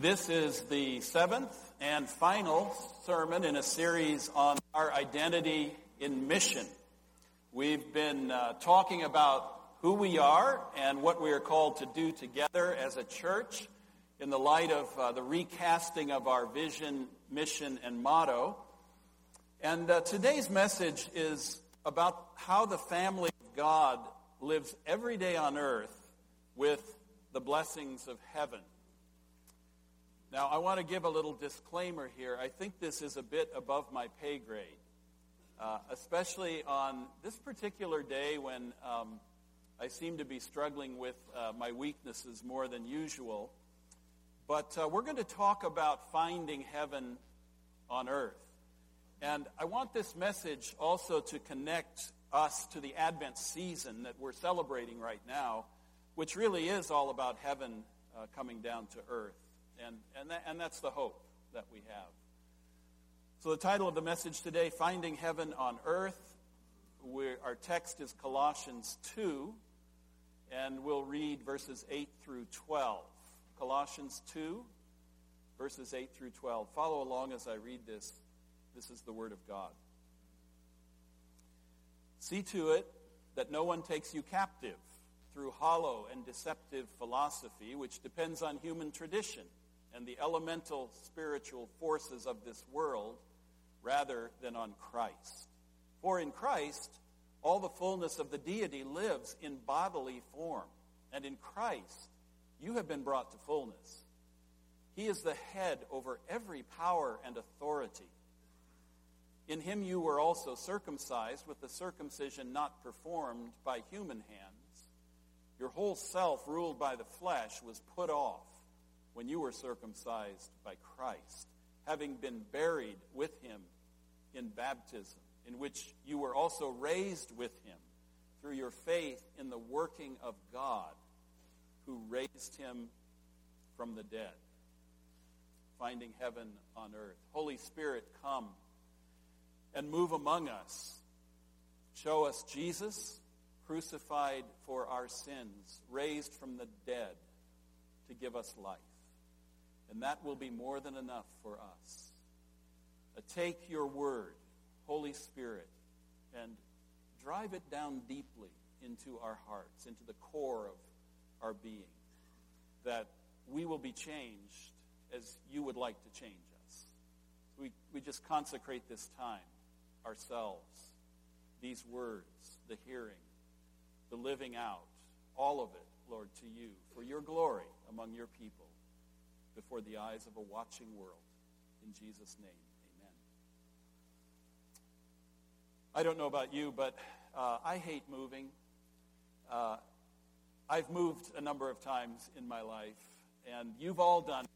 This is the seventh and final sermon in a series on our identity in mission. We've been uh, talking about who we are and what we are called to do together as a church in the light of uh, the recasting of our vision, mission, and motto. And uh, today's message is about how the family of God lives every day on earth with the blessings of heaven. Now, I want to give a little disclaimer here. I think this is a bit above my pay grade, uh, especially on this particular day when um, I seem to be struggling with uh, my weaknesses more than usual. But uh, we're going to talk about finding heaven on earth. And I want this message also to connect us to the Advent season that we're celebrating right now, which really is all about heaven uh, coming down to earth. And, and, that, and that's the hope that we have. So the title of the message today, Finding Heaven on Earth. We're, our text is Colossians 2, and we'll read verses 8 through 12. Colossians 2, verses 8 through 12. Follow along as I read this. This is the Word of God. See to it that no one takes you captive through hollow and deceptive philosophy, which depends on human tradition and the elemental spiritual forces of this world rather than on Christ. For in Christ, all the fullness of the deity lives in bodily form. And in Christ, you have been brought to fullness. He is the head over every power and authority. In him you were also circumcised with the circumcision not performed by human hands. Your whole self, ruled by the flesh, was put off when you were circumcised by Christ, having been buried with him in baptism, in which you were also raised with him through your faith in the working of God who raised him from the dead. Finding heaven on earth. Holy Spirit, come and move among us. Show us Jesus crucified for our sins, raised from the dead to give us life. And that will be more than enough for us. Uh, take your word, Holy Spirit, and drive it down deeply into our hearts, into the core of our being, that we will be changed as you would like to change us. We, we just consecrate this time, ourselves, these words, the hearing, the living out, all of it, Lord, to you, for your glory among your people before the eyes of a watching world. In Jesus' name, amen. I don't know about you, but uh, I hate moving. Uh, I've moved a number of times in my life, and you've all done it.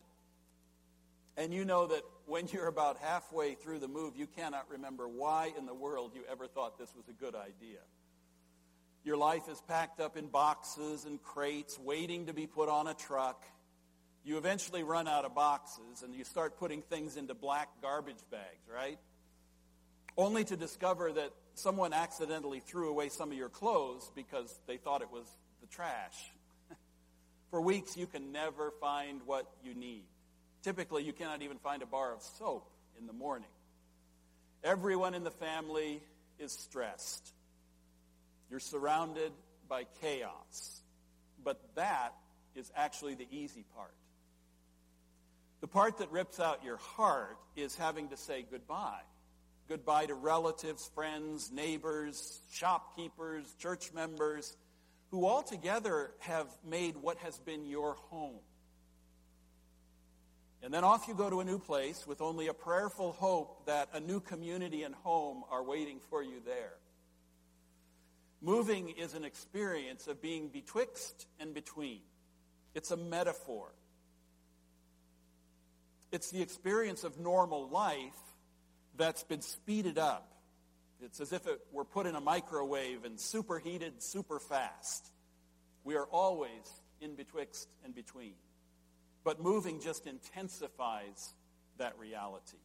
And you know that when you're about halfway through the move, you cannot remember why in the world you ever thought this was a good idea. Your life is packed up in boxes and crates, waiting to be put on a truck you eventually run out of boxes and you start putting things into black garbage bags, right? Only to discover that someone accidentally threw away some of your clothes because they thought it was the trash. For weeks, you can never find what you need. Typically, you cannot even find a bar of soap in the morning. Everyone in the family is stressed. You're surrounded by chaos. But that is actually the easy part. The part that rips out your heart is having to say goodbye. Goodbye to relatives, friends, neighbors, shopkeepers, church members, who altogether have made what has been your home. And then off you go to a new place with only a prayerful hope that a new community and home are waiting for you there. Moving is an experience of being betwixt and between. It's a metaphor. It's the experience of normal life that's been speeded up. It's as if it were put in a microwave and superheated super fast. We are always in betwixt and between. But moving just intensifies that reality.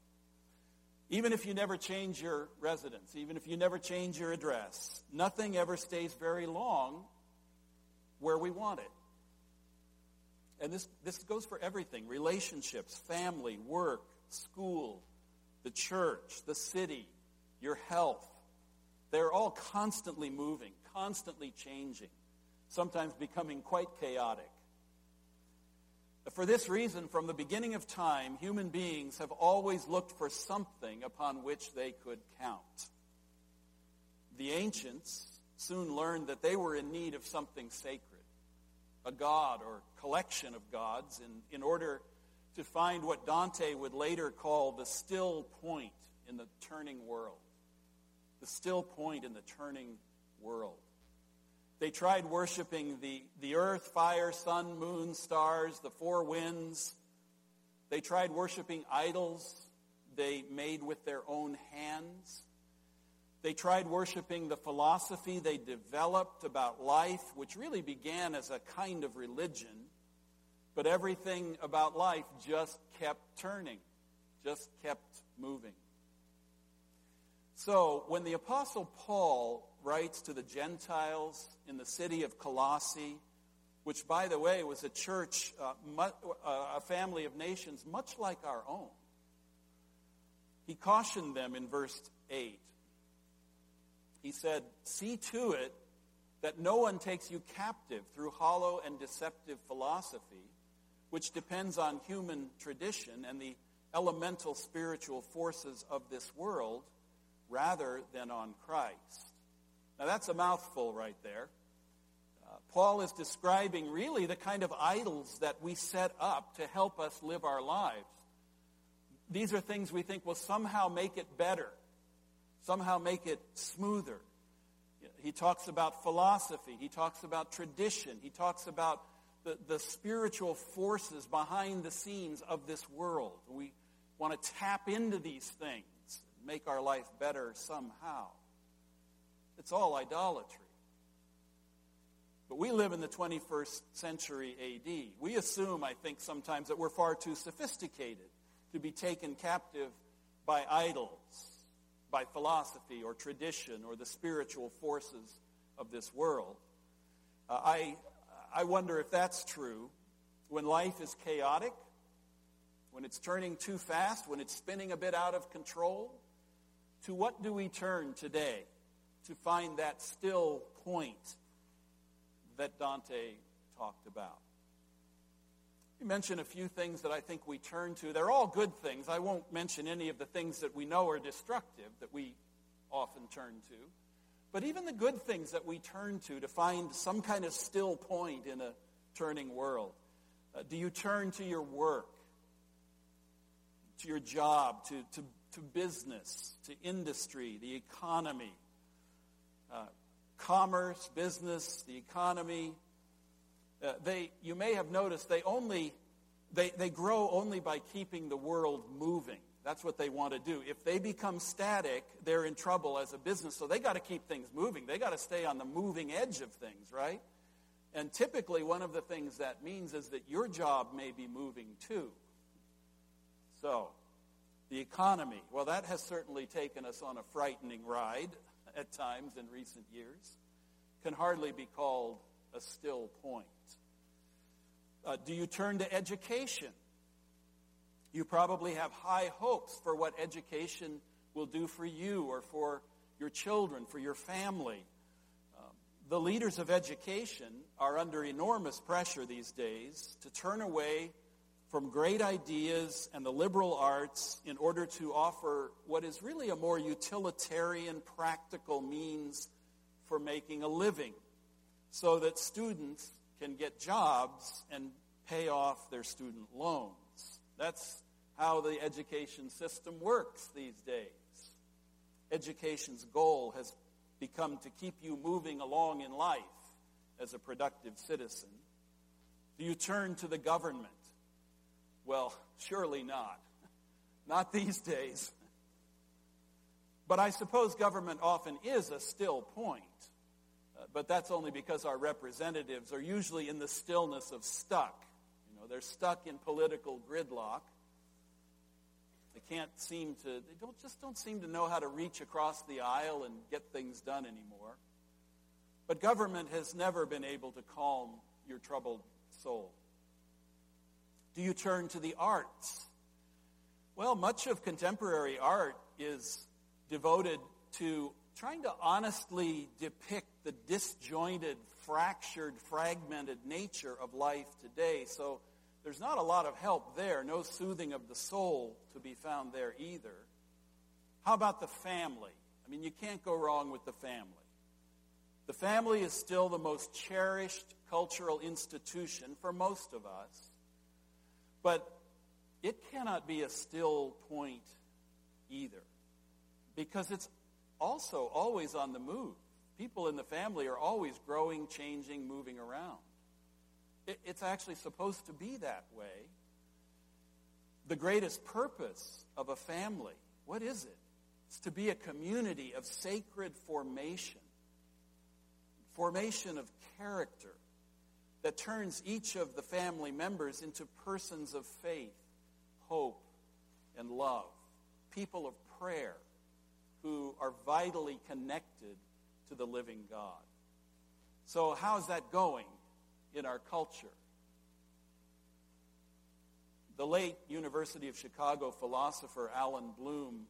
Even if you never change your residence, even if you never change your address, nothing ever stays very long where we want it. And this, this goes for everything relationships, family, work, school, the church, the city, your health. They're all constantly moving, constantly changing, sometimes becoming quite chaotic. For this reason, from the beginning of time, human beings have always looked for something upon which they could count. The ancients soon learned that they were in need of something sacred, a god or collection of gods, in, in order to find what Dante would later call the still point in the turning world. The still point in the turning world. They tried worshiping the, the earth, fire, sun, moon, stars, the four winds. They tried worshiping idols they made with their own hands. They tried worshiping the philosophy they developed about life, which really began as a kind of religion, but everything about life just kept turning, just kept moving. So when the Apostle Paul writes to the Gentiles in the city of Colossae, which, by the way, was a church, uh, mu- uh, a family of nations much like our own, he cautioned them in verse 8. He said, See to it that no one takes you captive through hollow and deceptive philosophy, which depends on human tradition and the elemental spiritual forces of this world rather than on Christ. Now, that's a mouthful right there. Uh, Paul is describing really the kind of idols that we set up to help us live our lives. These are things we think will somehow make it better, somehow make it smoother. He talks about philosophy, he talks about tradition, he talks about the, the spiritual forces behind the scenes of this world. We want to tap into these things, make our life better somehow. It's all idolatry. But we live in the 21st century AD. We assume, I think, sometimes that we're far too sophisticated to be taken captive by idols, by philosophy or tradition or the spiritual forces of this world. Uh, I, I wonder if that's true when life is chaotic, when it's turning too fast, when it's spinning a bit out of control. To what do we turn today? to find that still point that Dante talked about. Mention a few things that I think we turn to. They're all good things. I won't mention any of the things that we know are destructive that we often turn to. But even the good things that we turn to to find some kind of still point in a turning world. Uh, do you turn to your work, to your job, to, to, to business, to industry, the economy, uh, commerce, business, the economy. Uh, they, you may have noticed they only, they, they grow only by keeping the world moving. That's what they want to do. If they become static, they're in trouble as a business. So they got to keep things moving. They got to stay on the moving edge of things, right? And typically, one of the things that means is that your job may be moving too. So, the economy, well, that has certainly taken us on a frightening ride at times in recent years, can hardly be called a still point. Uh, do you turn to education? You probably have high hopes for what education will do for you or for your children, for your family. Um, the leaders of education are under enormous pressure these days to turn away from great ideas and the liberal arts in order to offer what is really a more utilitarian, practical means for making a living so that students can get jobs and pay off their student loans. That's how the education system works these days. Education's goal has become to keep you moving along in life as a productive citizen. Do you turn to the government? Well, surely not. Not these days. But I suppose government often is a still point. But that's only because our representatives are usually in the stillness of stuck. You know, they're stuck in political gridlock. They can't seem to, they don't, just don't seem to know how to reach across the aisle and get things done anymore. But government has never been able to calm your troubled soul. Do you turn to the arts? Well, much of contemporary art is devoted to trying to honestly depict the disjointed, fractured, fragmented nature of life today. So there's not a lot of help there, no soothing of the soul to be found there either. How about the family? I mean, you can't go wrong with the family. The family is still the most cherished cultural institution for most of us, but it cannot be a still point either because it's also always on the move. People in the family are always growing, changing, moving around. It's actually supposed to be that way. The greatest purpose of a family, what is it? It's to be a community of sacred formation, formation of character that turns each of the family members into persons of faith, hope, and love, people of prayer who are vitally connected to the living God. So, how's that going in our culture? The late University of Chicago philosopher Allan Bloom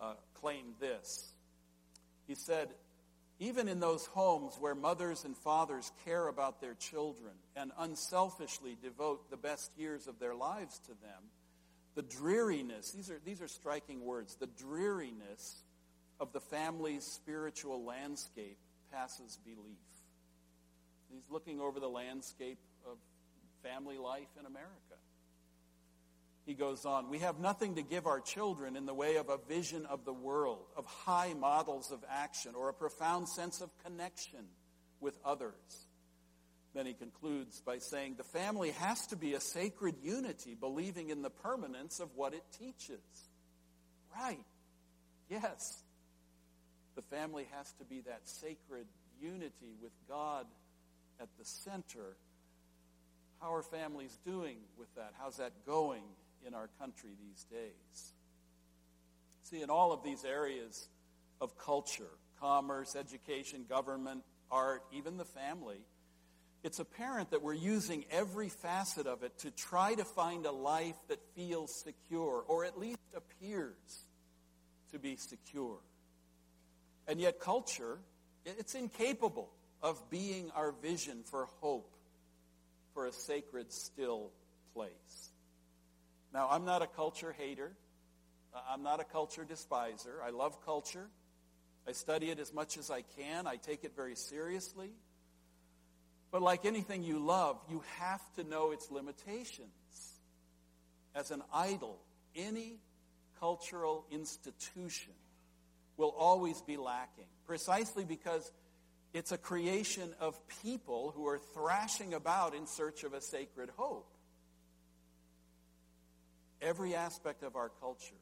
uh, claimed this. He said, even in those homes where mothers and fathers care about their children and unselfishly devote the best years of their lives to them, the dreariness, these are, these are striking words, the dreariness of the family's spiritual landscape passes belief. He's looking over the landscape of family life in America. He goes on, we have nothing to give our children in the way of a vision of the world, of high models of action, or a profound sense of connection with others. Then he concludes by saying the family has to be a sacred unity, believing in the permanence of what it teaches. Right. Yes. The family has to be that sacred unity with God at the center. How are families doing with that? How's that going in our country these days? See, in all of these areas of culture, commerce, education, government, art, even the family, it's apparent that we're using every facet of it to try to find a life that feels secure, or at least appears to be secure. And yet, culture, it's incapable of being our vision for hope for a sacred, still place. Now, I'm not a culture hater. I'm not a culture despiser. I love culture. I study it as much as I can. I take it very seriously. But like anything you love, you have to know its limitations. As an idol, any cultural institution will always be lacking, precisely because it's a creation of people who are thrashing about in search of a sacred hope. Every aspect of our culture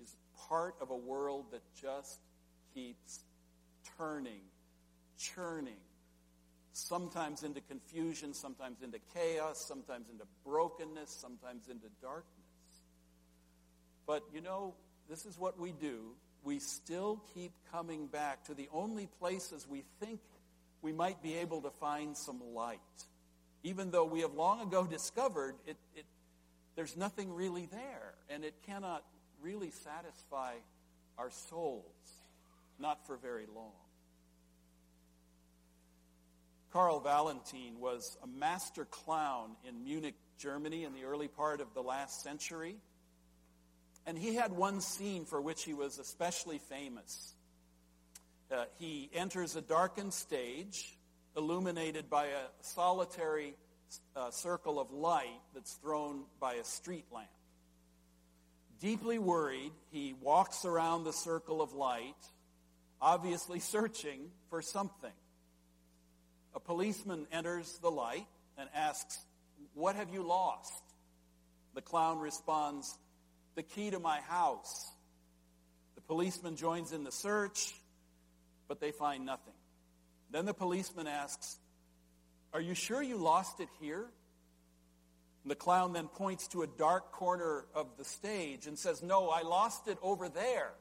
is part of a world that just keeps turning, churning, sometimes into confusion, sometimes into chaos, sometimes into brokenness, sometimes into darkness. But you know, this is what we do we still keep coming back to the only places we think we might be able to find some light. Even though we have long ago discovered it, it, there's nothing really there, and it cannot really satisfy our souls, not for very long. Karl Valentin was a master clown in Munich, Germany in the early part of the last century. And he had one scene for which he was especially famous. Uh, he enters a darkened stage illuminated by a solitary uh, circle of light that's thrown by a street lamp. Deeply worried, he walks around the circle of light, obviously searching for something. A policeman enters the light and asks, What have you lost? The clown responds, the key to my house. The policeman joins in the search, but they find nothing. Then the policeman asks, Are you sure you lost it here? And the clown then points to a dark corner of the stage and says, No, I lost it over there.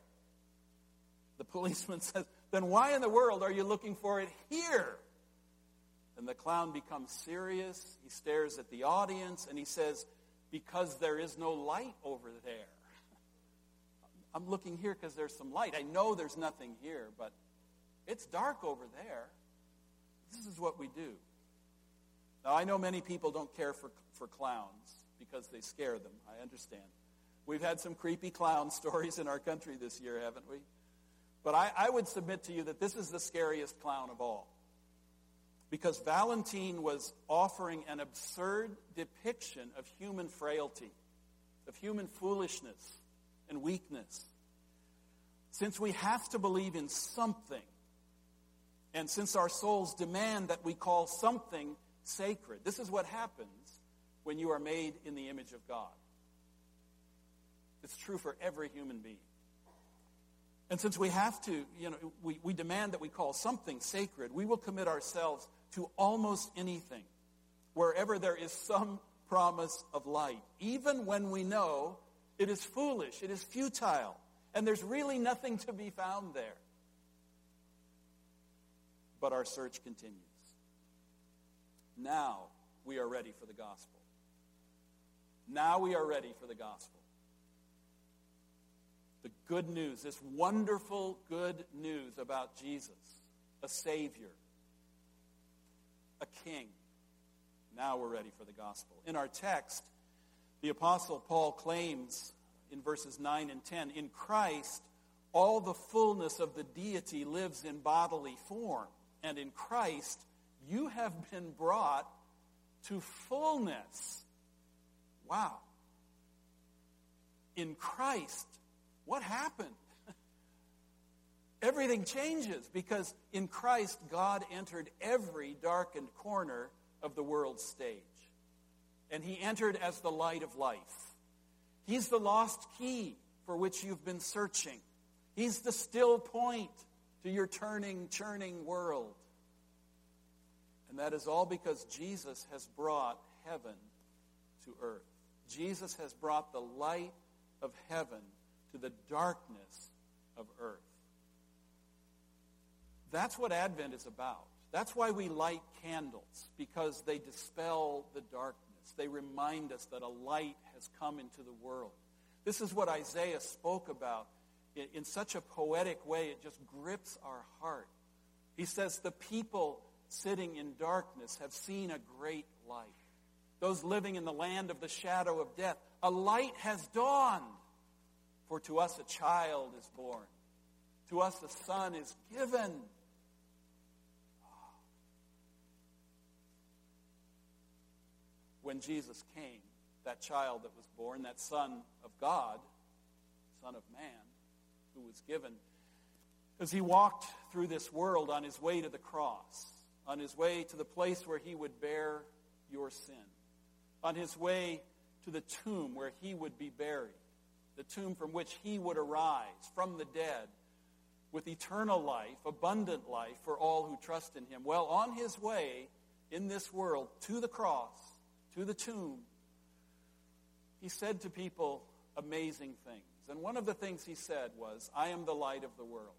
The policeman says, Then why in the world are you looking for it here? And the clown becomes serious. He stares at the audience and he says, because there is no light over there. I'm looking here because there's some light. I know there's nothing here, but it's dark over there. This is what we do. Now, I know many people don't care for, for clowns because they scare them. I understand. We've had some creepy clown stories in our country this year, haven't we? But I, I would submit to you that this is the scariest clown of all. Because Valentine was offering an absurd depiction of human frailty, of human foolishness and weakness. Since we have to believe in something, and since our souls demand that we call something sacred, this is what happens when you are made in the image of God. It's true for every human being. And since we have to, you know, we, we demand that we call something sacred, we will commit ourselves to almost anything wherever there is some promise of light, even when we know it is foolish, it is futile, and there's really nothing to be found there. But our search continues. Now we are ready for the gospel. Now we are ready for the gospel. The good news, this wonderful good news about Jesus, a Savior, a King. Now we're ready for the gospel. In our text, the Apostle Paul claims in verses 9 and 10 in Christ, all the fullness of the deity lives in bodily form. And in Christ, you have been brought to fullness. Wow. In Christ, what happened? Everything changes because in Christ, God entered every darkened corner of the world's stage. And he entered as the light of life. He's the lost key for which you've been searching. He's the still point to your turning, churning world. And that is all because Jesus has brought heaven to earth. Jesus has brought the light of heaven to the darkness of earth. That's what Advent is about. That's why we light candles, because they dispel the darkness. They remind us that a light has come into the world. This is what Isaiah spoke about in, in such a poetic way, it just grips our heart. He says, The people sitting in darkness have seen a great light. Those living in the land of the shadow of death, a light has dawned. For to us a child is born, to us a son is given. When Jesus came, that child that was born, that Son of God, Son of Man, who was given, as he walked through this world on his way to the cross, on his way to the place where he would bear your sin, on his way to the tomb where he would be buried, the tomb from which he would arise from the dead with eternal life, abundant life for all who trust in him. Well, on his way in this world to the cross, to the tomb, he said to people amazing things. And one of the things he said was, I am the light of the world.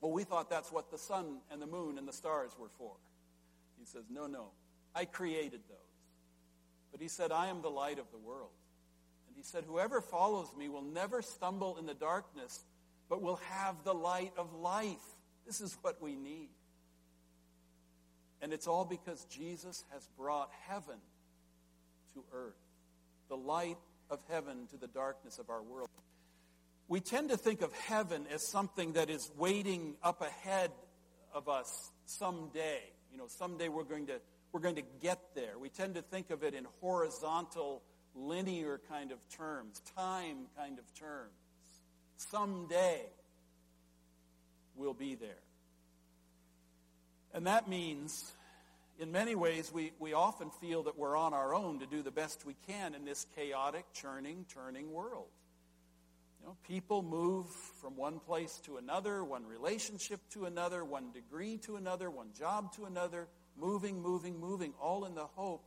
Well, we thought that's what the sun and the moon and the stars were for. He says, No, no. I created those. But he said, I am the light of the world. He said, Whoever follows me will never stumble in the darkness, but will have the light of life. This is what we need. And it's all because Jesus has brought heaven to earth, the light of heaven to the darkness of our world we tend to think of heaven as something that is waiting up ahead of us someday. You know, someday we're going to we're going to get there. We tend to think of it in horizontal, linear kind of terms, time kind of terms. Someday we'll be there. And that means, in many ways, we, we often feel that we're on our own to do the best we can in this chaotic, churning, turning world. You know, people move from one place to another, one relationship to another, one degree to another, one job to another, moving, moving, moving, all in the hope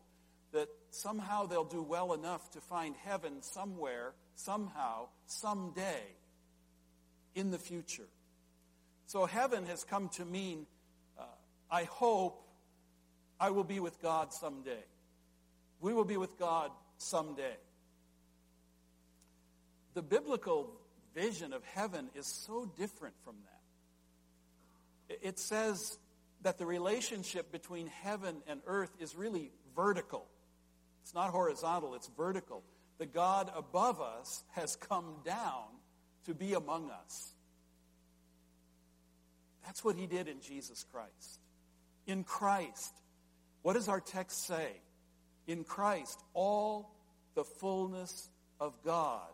that somehow they'll do well enough to find heaven somewhere, somehow, someday in the future. So heaven has come to mean, uh, I hope I will be with God someday. We will be with God someday. The biblical vision of heaven is so different from that. It says that the relationship between heaven and earth is really vertical. It's not horizontal, it's vertical. The God above us has come down to be among us. That's what he did in Jesus Christ. In Christ, what does our text say? In Christ, all the fullness of God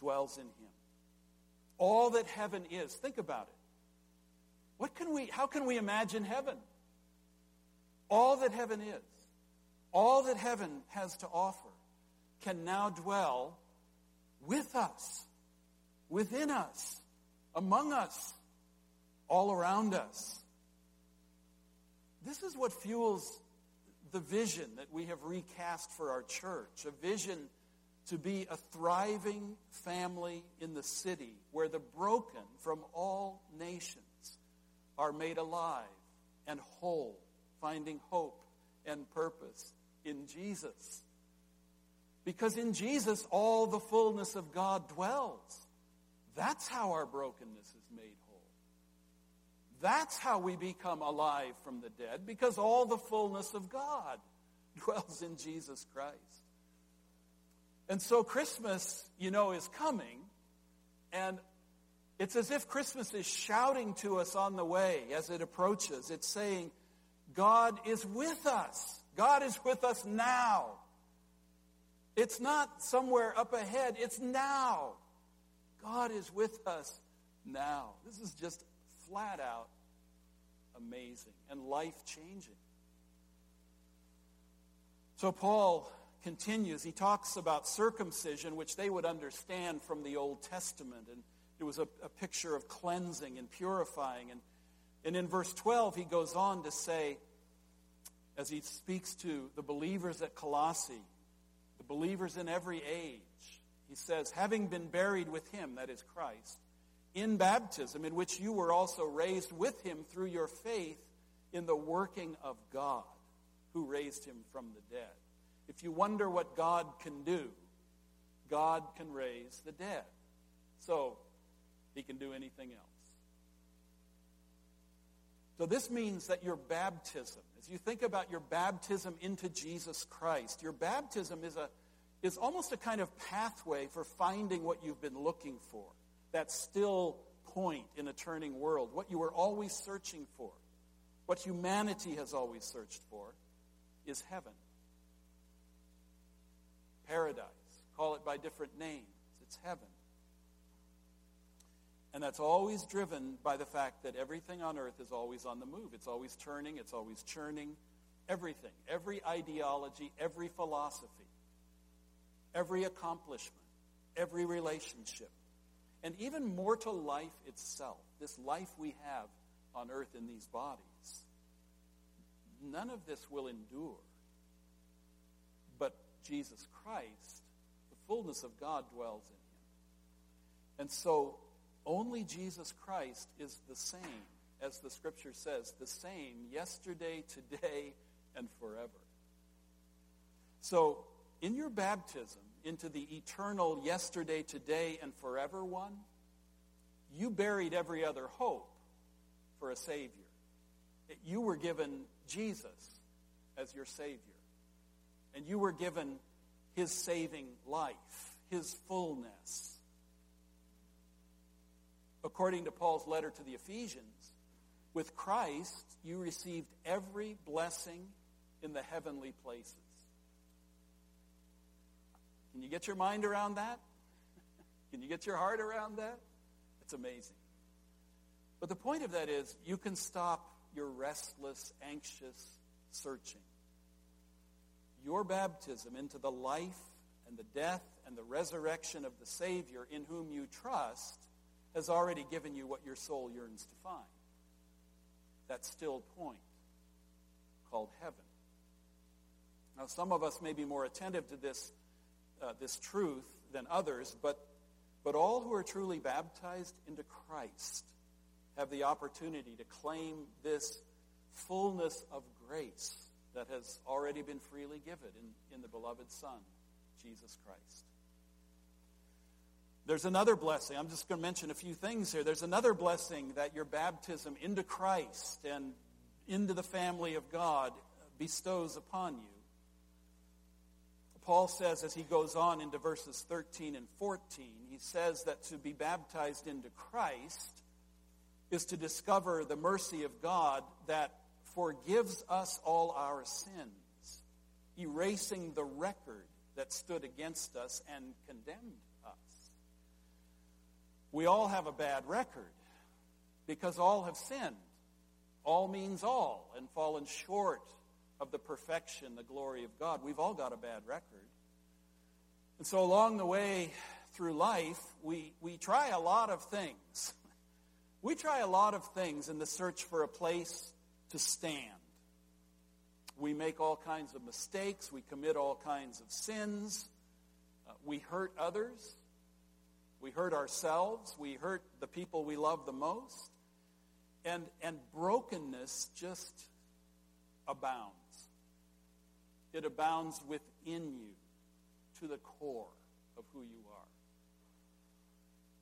dwells in him. All that heaven is. Think about it. What can we, how can we imagine heaven? All that heaven is, all that heaven has to offer, can now dwell with us, within us, among us, all around us. This is what fuels the vision that we have recast for our church, a vision to be a thriving family in the city where the broken from all nations are made alive and whole, finding hope and purpose in Jesus. Because in Jesus, all the fullness of God dwells. That's how our brokenness is made whole. That's how we become alive from the dead, because all the fullness of God dwells in Jesus Christ. And so Christmas, you know, is coming, and it's as if Christmas is shouting to us on the way as it approaches. It's saying, God is with us. God is with us now. It's not somewhere up ahead, it's now. God is with us now. This is just flat out amazing and life changing. So, Paul continues. He talks about circumcision, which they would understand from the Old Testament. And it was a, a, picture of cleansing and purifying. And, and in verse 12, he goes on to say, as he speaks to the believers at Colossae, the believers in every age, he says, having been buried with him, that is Christ, in baptism, in which you were also raised with him through your faith in the working of God, who raised him from the dead. If you wonder what God can do, God can raise the dead. So, he can do anything else. So, this means that your baptism, as you think about your baptism into Jesus Christ, your baptism is, a, is almost a kind of pathway for finding what you've been looking for. That still point in a turning world, what you were always searching for, what humanity has always searched for, is heaven. Paradise. Call it by different names. It's heaven. And that's always driven by the fact that everything on earth is always on the move. It's always turning, it's always churning. Everything, every ideology, every philosophy, every accomplishment, every relationship, and even mortal life itself, this life we have on earth in these bodies, none of this will endure. But Jesus Christ, the fullness of God dwells in him. And so only Jesus Christ is the same, as the scripture says, the same yesterday, today, and forever. So, in your baptism into the eternal yesterday, today, and forever one, you buried every other hope for a Savior. You were given Jesus as your Savior. And you were given His saving life, His fullness according to Paul's letter to the Ephesians, with Christ, you received every blessing in the heavenly places. Can you get your mind around that? Can you get your heart around that? It's amazing. But the point of that is you can stop your restless, anxious searching. Your baptism into the life and the death and the resurrection of the Savior in whom you trust has already given you what your soul yearns to find. That still point called heaven. Now, some of us may be more attentive to this, uh, this truth than others, but, but all who are truly baptized into Christ have the opportunity to claim this fullness of grace that has already been freely given in, in the beloved Son, Jesus Christ. There's another blessing. I'm just going to mention a few things here. There's another blessing that your baptism into Christ and into the family of God bestows upon you. Paul says as he goes on into verses 13 and 14, he says that to be baptized into Christ is to discover the mercy of God that forgives us all our sins, erasing the record that stood against us and condemned. We all have a bad record because all have sinned. All means all and fallen short of the perfection, the glory of God. We've all got a bad record. And so along the way through life, we, we try a lot of things. We try a lot of things in the search for a place to stand. We make all kinds of mistakes. We commit all kinds of sins. Uh, we hurt others. We hurt ourselves. We hurt the people we love the most. And, and brokenness just abounds. It abounds within you to the core of who you are.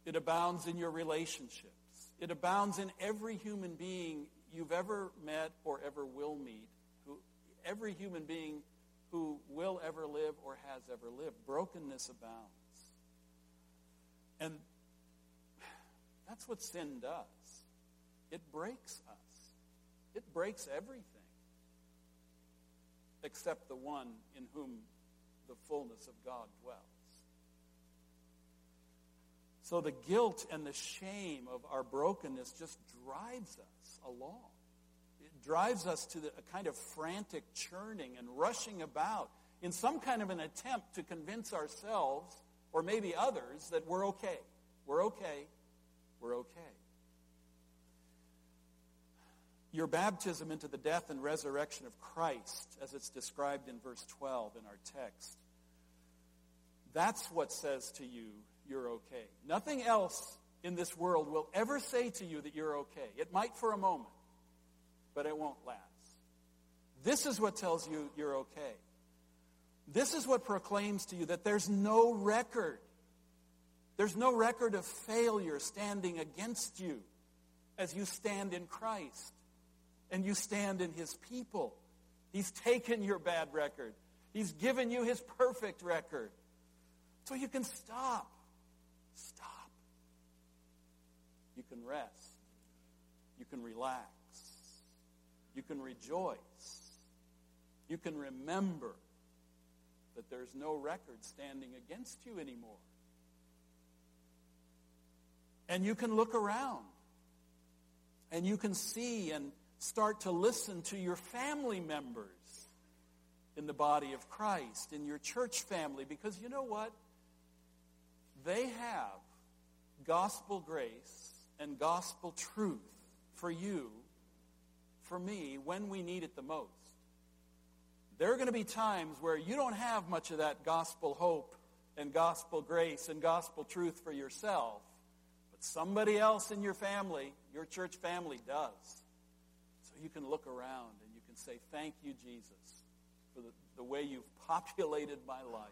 It abounds in your relationships. It abounds in every human being you've ever met or ever will meet, who, every human being who will ever live or has ever lived. Brokenness abounds. And that's what sin does. It breaks us. It breaks everything except the one in whom the fullness of God dwells. So the guilt and the shame of our brokenness just drives us along. It drives us to the, a kind of frantic churning and rushing about in some kind of an attempt to convince ourselves, or maybe others, that we're okay. We're okay. We're okay. Your baptism into the death and resurrection of Christ, as it's described in verse 12 in our text, that's what says to you, you're okay. Nothing else in this world will ever say to you that you're okay. It might for a moment, but it won't last. This is what tells you you're okay. This is what proclaims to you that there's no record. There's no record of failure standing against you as you stand in Christ and you stand in his people. He's taken your bad record. He's given you his perfect record. So you can stop. Stop. You can rest. You can relax. You can rejoice. You can remember that there's no record standing against you anymore. And you can look around and you can see and start to listen to your family members in the body of Christ, in your church family, because you know what? They have gospel grace and gospel truth for you, for me, when we need it the most. There are going to be times where you don't have much of that gospel hope and gospel grace and gospel truth for yourself, but somebody else in your family, your church family, does So you can look around and you can say, Thank you, Jesus, for the, the way you've populated my life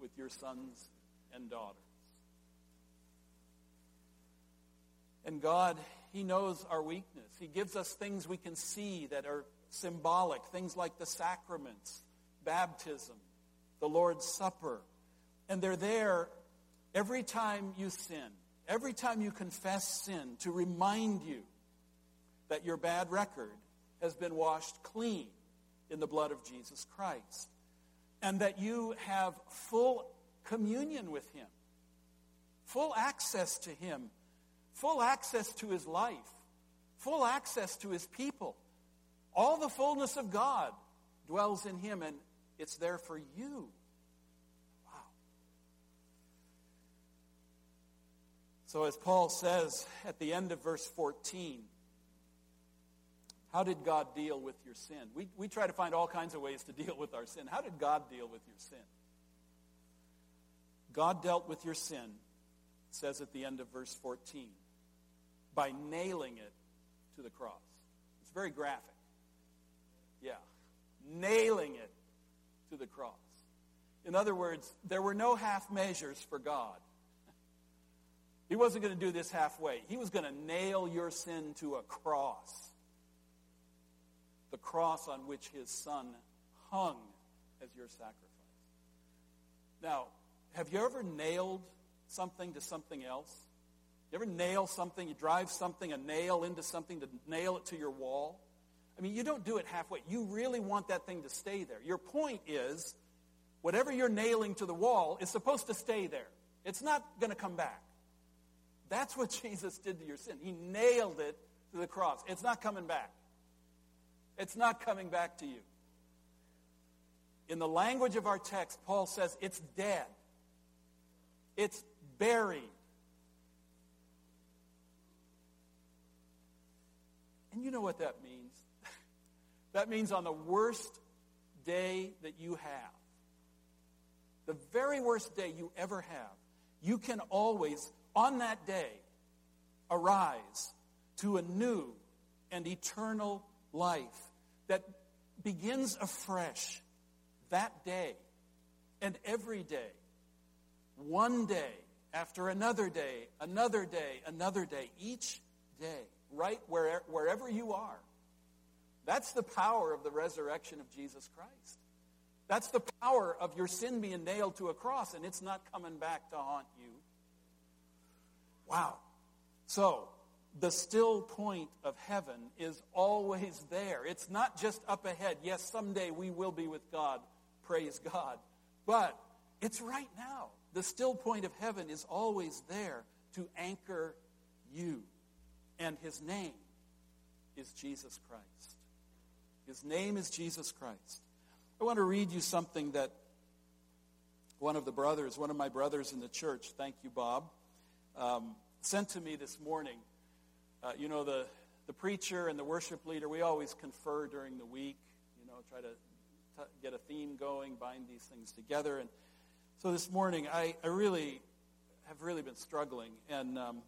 with your sons and daughters. And God, He knows our weakness. He gives us things we can see that are symbolic, things like the sacraments, baptism, the Lord's Supper. And they're there every time you sin, every time you confess sin, to remind you that your bad record has been washed clean in the blood of Jesus Christ. And that you have full communion with Him, full access to Him, full access to His life, full access to His people. All the fullness of God dwells in Him, and it's there for you. Wow. So, as Paul says at the end of verse 14, how did God deal with your sin? We, we try to find all kinds of ways to deal with our sin. How did God deal with your sin? God dealt with your sin, says at the end of verse 14, by nailing it to the cross. It's very graphic. Yeah. nailing it to the cross. In other words, there were no half measures for God. He wasn't going to do this halfway. He was going to nail your sin to a cross. The cross on which his son hung as your sacrifice. Now, have you ever nailed something to something else? You ever nail something, you drive something, a nail into something to nail it to your wall? I mean, you don't do it halfway. You really want that thing to stay there. Your point is, whatever you're nailing to the wall is supposed to stay there. It's not going to come back. That's what Jesus did to your sin. He nailed it to the cross. It's not coming back. It's not coming back to you. In the language of our text, Paul says it's dead. It's buried. And you know what that means? That means on the worst day that you have, the very worst day you ever have, you can always, on that day, arise to a new and eternal life that begins afresh that day and every day, one day after another day, another day, another day, each day, right where, wherever you are. That's the power of the resurrection of Jesus Christ. That's the power of your sin being nailed to a cross and it's not coming back to haunt you. Wow. So, the still point of heaven is always there. It's not just up ahead. Yes, someday we will be with God. Praise God. But it's right now. The still point of heaven is always there to anchor you. And his name is Jesus Christ. His name is Jesus Christ. I want to read you something that one of the brothers, one of my brothers in the church, thank you, Bob, um, sent to me this morning. Uh, you know, the, the preacher and the worship leader, we always confer during the week, you know, try to t- get a theme going, bind these things together. And so this morning, I, I really have really been struggling. And um,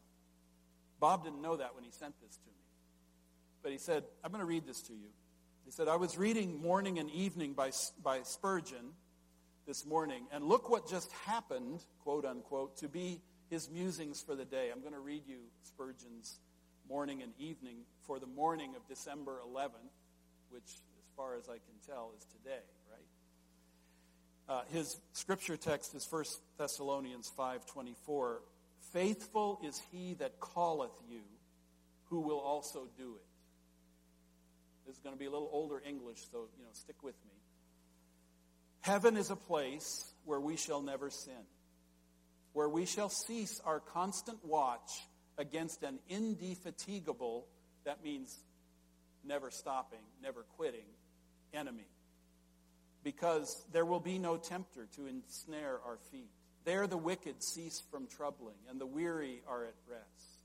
Bob didn't know that when he sent this to me. But he said, I'm going to read this to you. He said, I was reading Morning and Evening by, by Spurgeon this morning, and look what just happened, quote unquote, to be his musings for the day. I'm going to read you Spurgeon's Morning and Evening for the morning of December 11th, which, as far as I can tell, is today, right? Uh, his scripture text is 1 Thessalonians 5.24. Faithful is he that calleth you, who will also do it. This is going to be a little older English, so you know, stick with me. Heaven is a place where we shall never sin, where we shall cease our constant watch against an indefatigable, that means never stopping, never quitting, enemy. Because there will be no tempter to ensnare our feet. There the wicked cease from troubling, and the weary are at rest.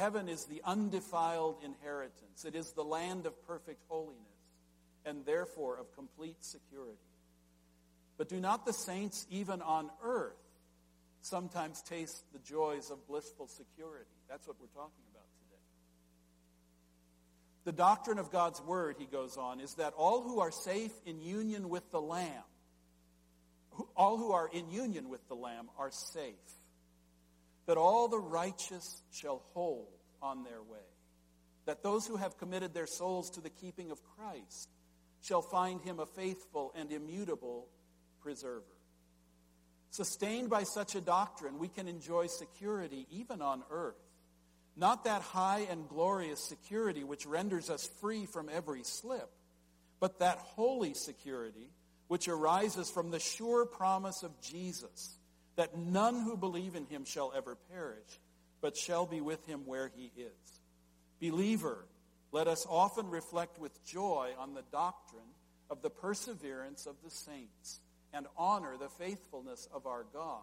Heaven is the undefiled inheritance. It is the land of perfect holiness, and therefore of complete security. But do not the saints, even on earth, sometimes taste the joys of blissful security? That's what we're talking about today. The doctrine of God's word, he goes on, is that all who are safe in union with the Lamb, all who are in union with the Lamb are safe that all the righteous shall hold on their way, that those who have committed their souls to the keeping of Christ shall find him a faithful and immutable preserver. Sustained by such a doctrine, we can enjoy security even on earth. Not that high and glorious security which renders us free from every slip, but that holy security which arises from the sure promise of Jesus that none who believe in him shall ever perish, but shall be with him where he is. Believer, let us often reflect with joy on the doctrine of the perseverance of the saints and honor the faithfulness of our God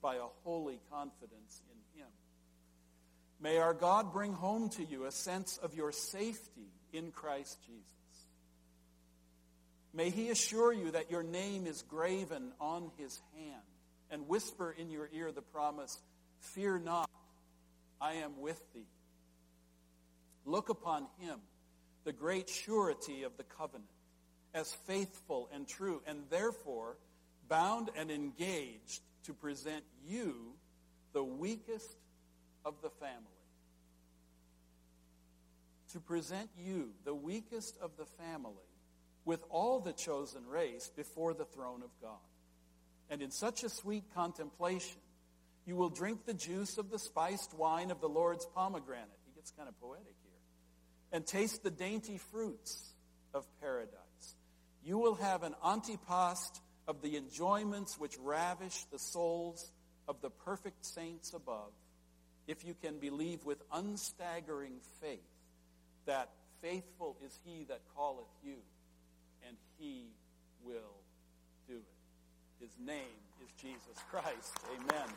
by a holy confidence in him. May our God bring home to you a sense of your safety in Christ Jesus. May he assure you that your name is graven on his hand and whisper in your ear the promise, Fear not, I am with thee. Look upon him, the great surety of the covenant, as faithful and true, and therefore bound and engaged to present you the weakest of the family. To present you, the weakest of the family, with all the chosen race before the throne of God. And in such a sweet contemplation, you will drink the juice of the spiced wine of the Lord's pomegranate. He gets kind of poetic here. And taste the dainty fruits of paradise. You will have an antepast of the enjoyments which ravish the souls of the perfect saints above, if you can believe with unstaggering faith that faithful is he that calleth you, and he will do it. His name is Jesus Christ. Amen.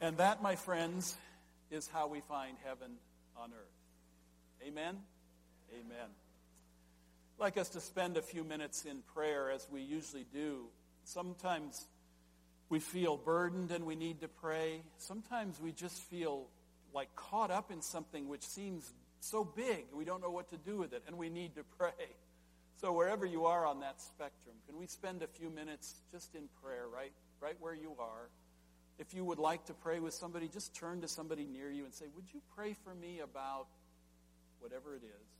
And that, my friends, is how we find heaven on earth. Amen? Amen. I'd like us to spend a few minutes in prayer as we usually do. Sometimes we feel burdened and we need to pray. Sometimes we just feel like caught up in something which seems so big we don't know what to do with it and we need to pray. So wherever you are on that spectrum, can we spend a few minutes just in prayer right right where you are? If you would like to pray with somebody, just turn to somebody near you and say, Would you pray for me about whatever it is?